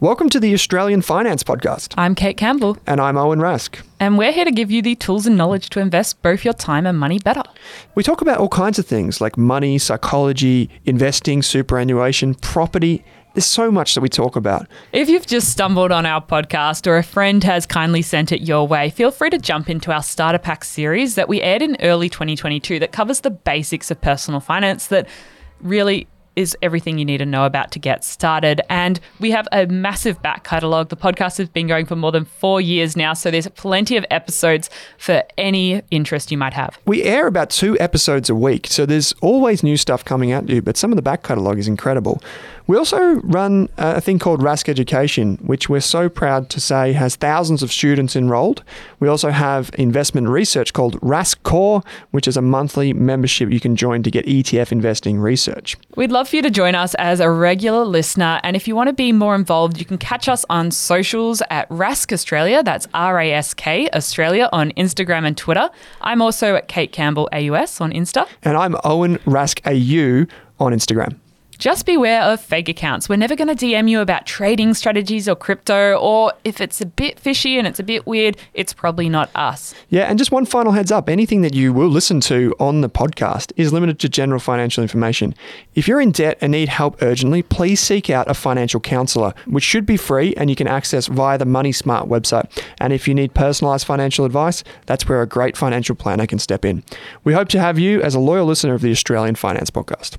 Welcome to the Australian Finance Podcast. I'm Kate Campbell. And I'm Owen Rask. And we're here to give you the tools and knowledge to invest both your time and money better. We talk about all kinds of things like money, psychology, investing, superannuation, property. There's so much that we talk about. If you've just stumbled on our podcast or a friend has kindly sent it your way, feel free to jump into our Starter Pack series that we aired in early 2022 that covers the basics of personal finance that really is everything you need to know about to get started. And we have a massive back catalogue. The podcast has been going for more than four years now, so there's plenty of episodes for any interest you might have. We air about two episodes a week, so there's always new stuff coming at you, but some of the back catalogue is incredible. We also run a thing called Rask Education, which we're so proud to say has thousands of students enrolled. We also have investment research called Rask Core, which is a monthly membership you can join to get ETF investing research. We'd love for you to join us as a regular listener. And if you want to be more involved, you can catch us on socials at Rask Australia. That's R A S K Australia on Instagram and Twitter. I'm also at Kate Campbell AUS on Insta. And I'm Owen Rask AU on Instagram. Just beware of fake accounts. We're never going to DM you about trading strategies or crypto, or if it's a bit fishy and it's a bit weird, it's probably not us. Yeah, and just one final heads up anything that you will listen to on the podcast is limited to general financial information. If you're in debt and need help urgently, please seek out a financial counselor, which should be free and you can access via the Money Smart website. And if you need personalized financial advice, that's where a great financial planner can step in. We hope to have you as a loyal listener of the Australian Finance Podcast.